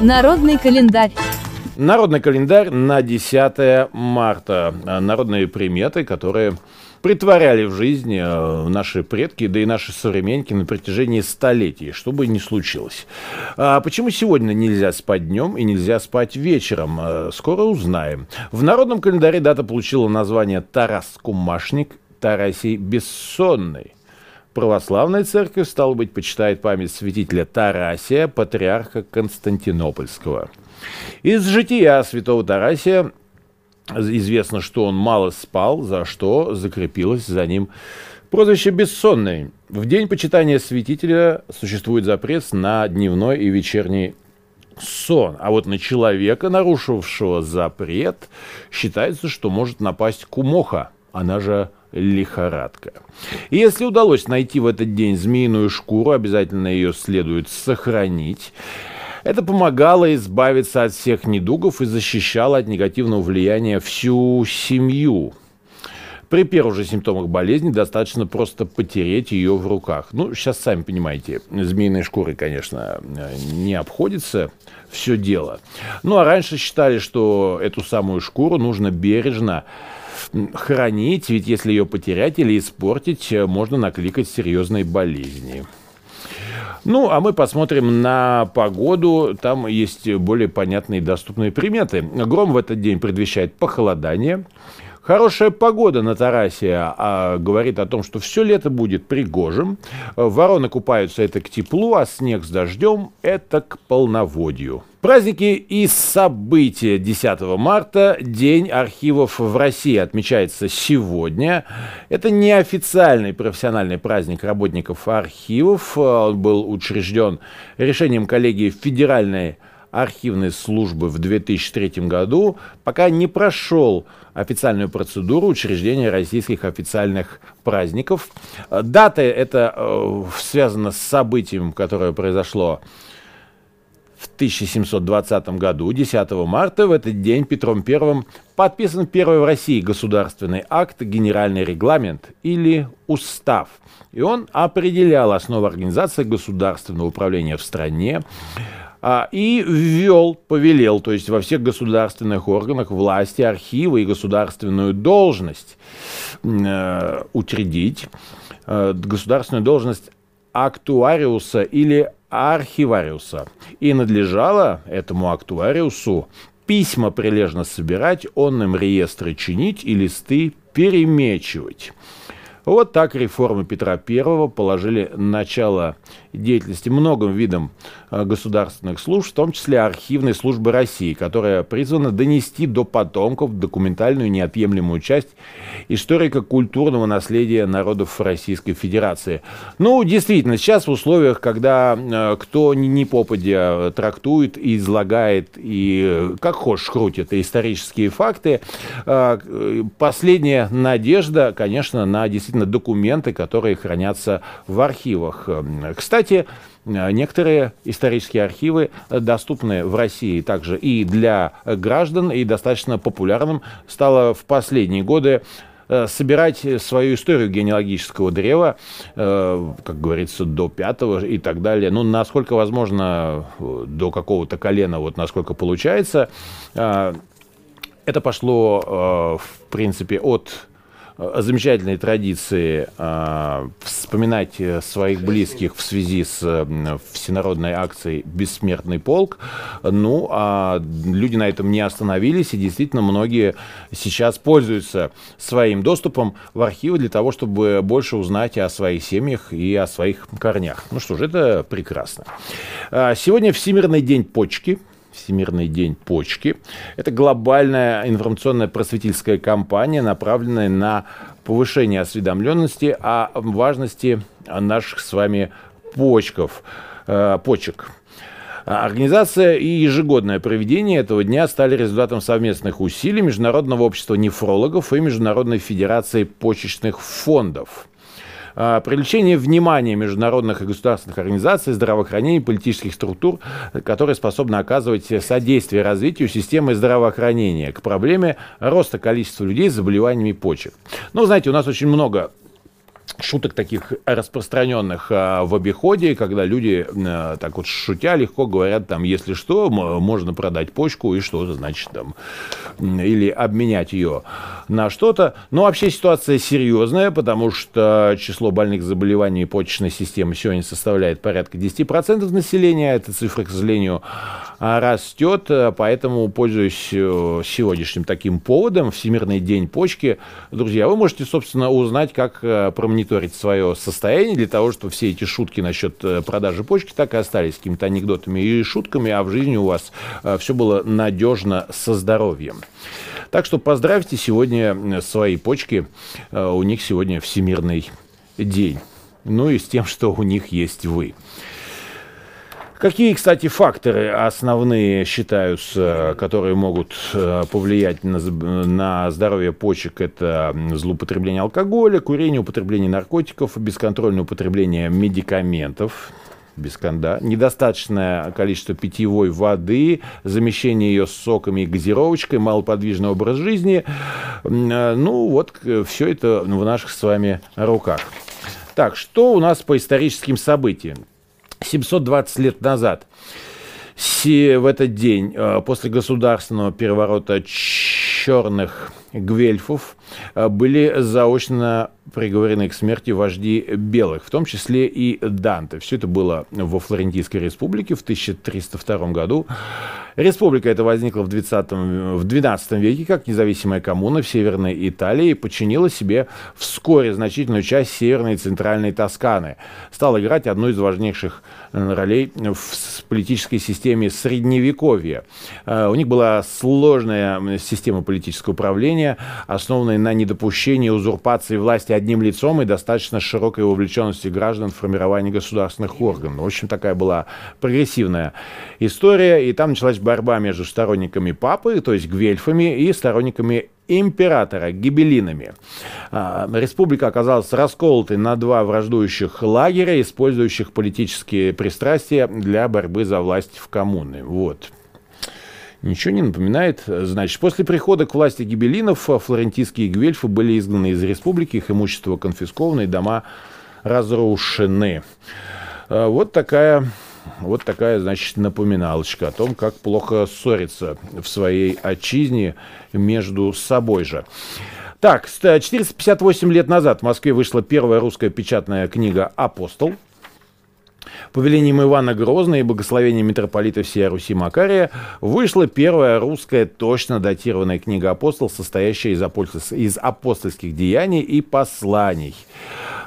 Народный календарь. Народный календарь на 10 марта. Народные приметы, которые притворяли в жизнь э, наши предки, да и наши современники на протяжении столетий, что бы ни случилось. А почему сегодня нельзя спать днем и нельзя спать вечером? Э, скоро узнаем. В народном календаре дата получила название Тарас Кумашник, Тарасий Бессонный. Православная церковь, стало быть, почитает память святителя Тарасия, патриарха Константинопольского. Из жития святого Тарасия Известно, что он мало спал, за что закрепилось за ним прозвище «бессонный». В день почитания святителя существует запрет на дневной и вечерний сон. А вот на человека, нарушившего запрет, считается, что может напасть кумоха, она же лихорадка. И если удалось найти в этот день змеиную шкуру, обязательно ее следует сохранить. Это помогало избавиться от всех недугов и защищало от негативного влияния всю семью. При первых же симптомах болезни достаточно просто потереть ее в руках. Ну, сейчас сами понимаете, змеиной шкурой, конечно, не обходится все дело. Ну, а раньше считали, что эту самую шкуру нужно бережно хранить, ведь если ее потерять или испортить, можно накликать серьезные болезни. Ну, а мы посмотрим на погоду. Там есть более понятные и доступные приметы. Гром в этот день предвещает похолодание. Хорошая погода на Тарасе а, говорит о том, что все лето будет пригожим. Вороны купаются это к теплу, а снег с дождем это к полноводью. Праздники и события 10 марта. День архивов в России отмечается сегодня. Это неофициальный профессиональный праздник работников архивов. Он был учрежден решением коллегии Федеральной архивной службы в 2003 году, пока не прошел официальную процедуру учреждения российских официальных праздников. Дата это э, связана с событием, которое произошло в 1720 году, 10 марта, в этот день Петром I подписан первый в России государственный акт «Генеральный регламент» или «Устав». И он определял основы организации государственного управления в стране, а, и ввел, повелел, то есть во всех государственных органах власти, архивы и государственную должность э, учредить, э, государственную должность актуариуса или архивариуса. И надлежало этому актуариусу письма прилежно собирать, он им реестры чинить и листы перемечивать. Вот так реформы Петра I положили начало деятельности многим видам государственных служб, в том числе архивной службы России, которая призвана донести до потомков документальную неотъемлемую часть историко-культурного наследия народов Российской Федерации. Ну, действительно, сейчас в условиях, когда э, кто ни попадя трактует и излагает, и э, как хочешь крутит исторические факты, последняя надежда, конечно, на действительно документы, которые хранятся в архивах. Кстати, некоторые исторические архивы доступны в России также и для граждан, и достаточно популярным стало в последние годы э, собирать свою историю генеалогического древа, э, как говорится, до пятого и так далее. Ну, насколько возможно, до какого-то колена, вот насколько получается. Э, это пошло, в принципе, от замечательной традиции э, вспоминать своих близких в связи с э, всенародной акцией «Бессмертный полк». Ну, а люди на этом не остановились, и действительно многие сейчас пользуются своим доступом в архивы для того, чтобы больше узнать о своих семьях и о своих корнях. Ну что ж, это прекрасно. Сегодня Всемирный день почки – Всемирный день почки. Это глобальная информационная просветительская кампания, направленная на повышение осведомленности о важности наших с вами почков, э, почек. Организация и ежегодное проведение этого дня стали результатом совместных усилий Международного общества нефрологов и Международной федерации почечных фондов. А, привлечение внимания международных и государственных организаций, здравоохранения, политических структур, которые способны оказывать содействие развитию системы здравоохранения к проблеме роста количества людей с заболеваниями почек. Ну, знаете, у нас очень много шуток таких распространенных а, в обиходе, когда люди а, так вот шутя легко говорят, там, если что, можно продать почку и что значит там, или обменять ее на что-то. Но вообще ситуация серьезная, потому что число больных заболеваний почечной системы сегодня составляет порядка 10% населения. Эта цифра, к сожалению, растет, поэтому, пользуясь э, сегодняшним таким поводом, Всемирный день почки, друзья, вы можете, собственно, узнать, как э, промониторить мониторить свое состояние для того, чтобы все эти шутки насчет э, продажи почки так и остались какими-то анекдотами и шутками, а в жизни у вас э, все было надежно со здоровьем. Так что поздравьте сегодня свои почки. Э, у них сегодня Всемирный день. Ну и с тем, что у них есть вы. Какие, кстати, факторы основные считаются, которые могут э, повлиять на, на здоровье почек? Это злоупотребление алкоголя, курение, употребление наркотиков, бесконтрольное употребление медикаментов, бесконда, недостаточное количество питьевой воды, замещение ее соками и газировочкой, малоподвижный образ жизни. Э, ну, вот все это в наших с вами руках. Так, что у нас по историческим событиям? 720 лет назад, в этот день, э, после государственного переворота черных гвельфов, э, были заочно приговорены к смерти вожди белых, в том числе и Данте. Все это было во Флорентийской республике в 1302 году. Республика эта возникла в, 20, в 12 веке как независимая коммуна в Северной Италии и подчинила себе вскоре значительную часть Северной и Центральной Тосканы. Стала играть одну из важнейших э, ролей в политической системе Средневековья. Э, у них была сложная система политического управления, основанная на недопущении узурпации власти одним лицом и достаточно широкой вовлеченности граждан в формирование государственных органов. В общем, такая была прогрессивная история, и там началась борьба между сторонниками папы, то есть гвельфами, и сторонниками императора, гибелинами. А, республика оказалась расколотой на два враждующих лагеря, использующих политические пристрастия для борьбы за власть в коммуны. Вот. Ничего не напоминает. Значит, после прихода к власти гибелинов флорентийские гвельфы были изгнаны из республики, их имущество конфисковано и дома разрушены. А, вот такая вот такая, значит, напоминалочка о том, как плохо ссориться в своей отчизне между собой же. Так, 458 лет назад в Москве вышла первая русская печатная книга «Апостол». Повелением Ивана Грозного и благословением митрополита всей Руси Макария вышла первая русская точно датированная книга «Апостол», состоящая из, апостольских, из апостольских деяний и посланий.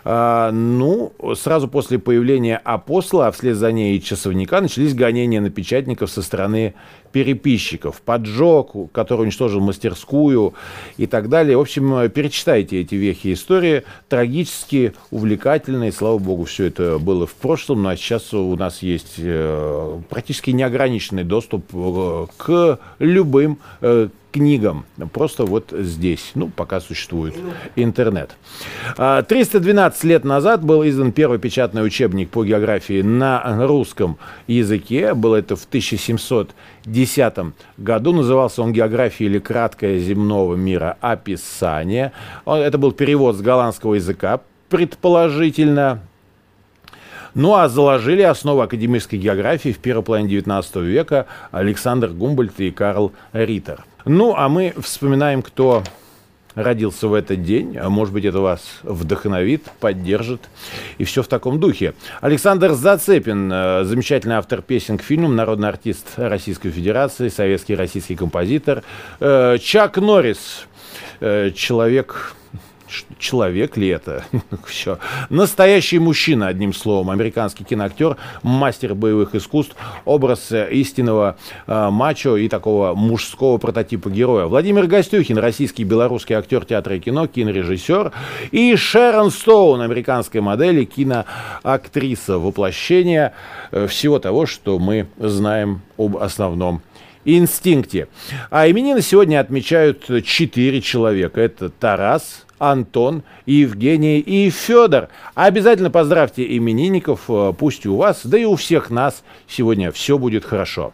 А, ну, сразу после появления апостола, а вслед за ней и часовника, начались гонения на печатников со стороны переписчиков, поджог, который уничтожил мастерскую и так далее. В общем, перечитайте эти вехи истории, трагически увлекательные, слава богу, все это было в прошлом, ну а сейчас у нас есть э, практически неограниченный доступ э, к любым э, книгам. Просто вот здесь, ну, пока существует интернет. 312 а, лет назад был издан первый печатный учебник по географии на русском языке. Было это в 1710 году. Назывался он «География или краткое земного мира описание». Это был перевод с голландского языка, предположительно. Ну а заложили основу академической географии в первой половине 19 века Александр Гумбольд и Карл Риттер. Ну, а мы вспоминаем, кто родился в этот день. А может быть, это вас вдохновит, поддержит. И все в таком духе. Александр Зацепин, э, замечательный автор песен к фильмам, народный артист Российской Федерации, советский российский композитор. Э, Чак Норрис, э, человек человек ли это? Все. Настоящий мужчина, одним словом. Американский киноактер, мастер боевых искусств, образ э, истинного э, мачо и такого мужского прототипа героя. Владимир Гостюхин, российский белорусский актер театра и кино, кинорежиссер. И Шерон Стоун, американская модель и киноактриса. Воплощение э, всего того, что мы знаем об основном инстинкте. А именины сегодня отмечают четыре человека. Это Тарас, Антон, Евгений и Федор. Обязательно поздравьте именинников, э, пусть у вас, да и у всех нас сегодня все будет хорошо.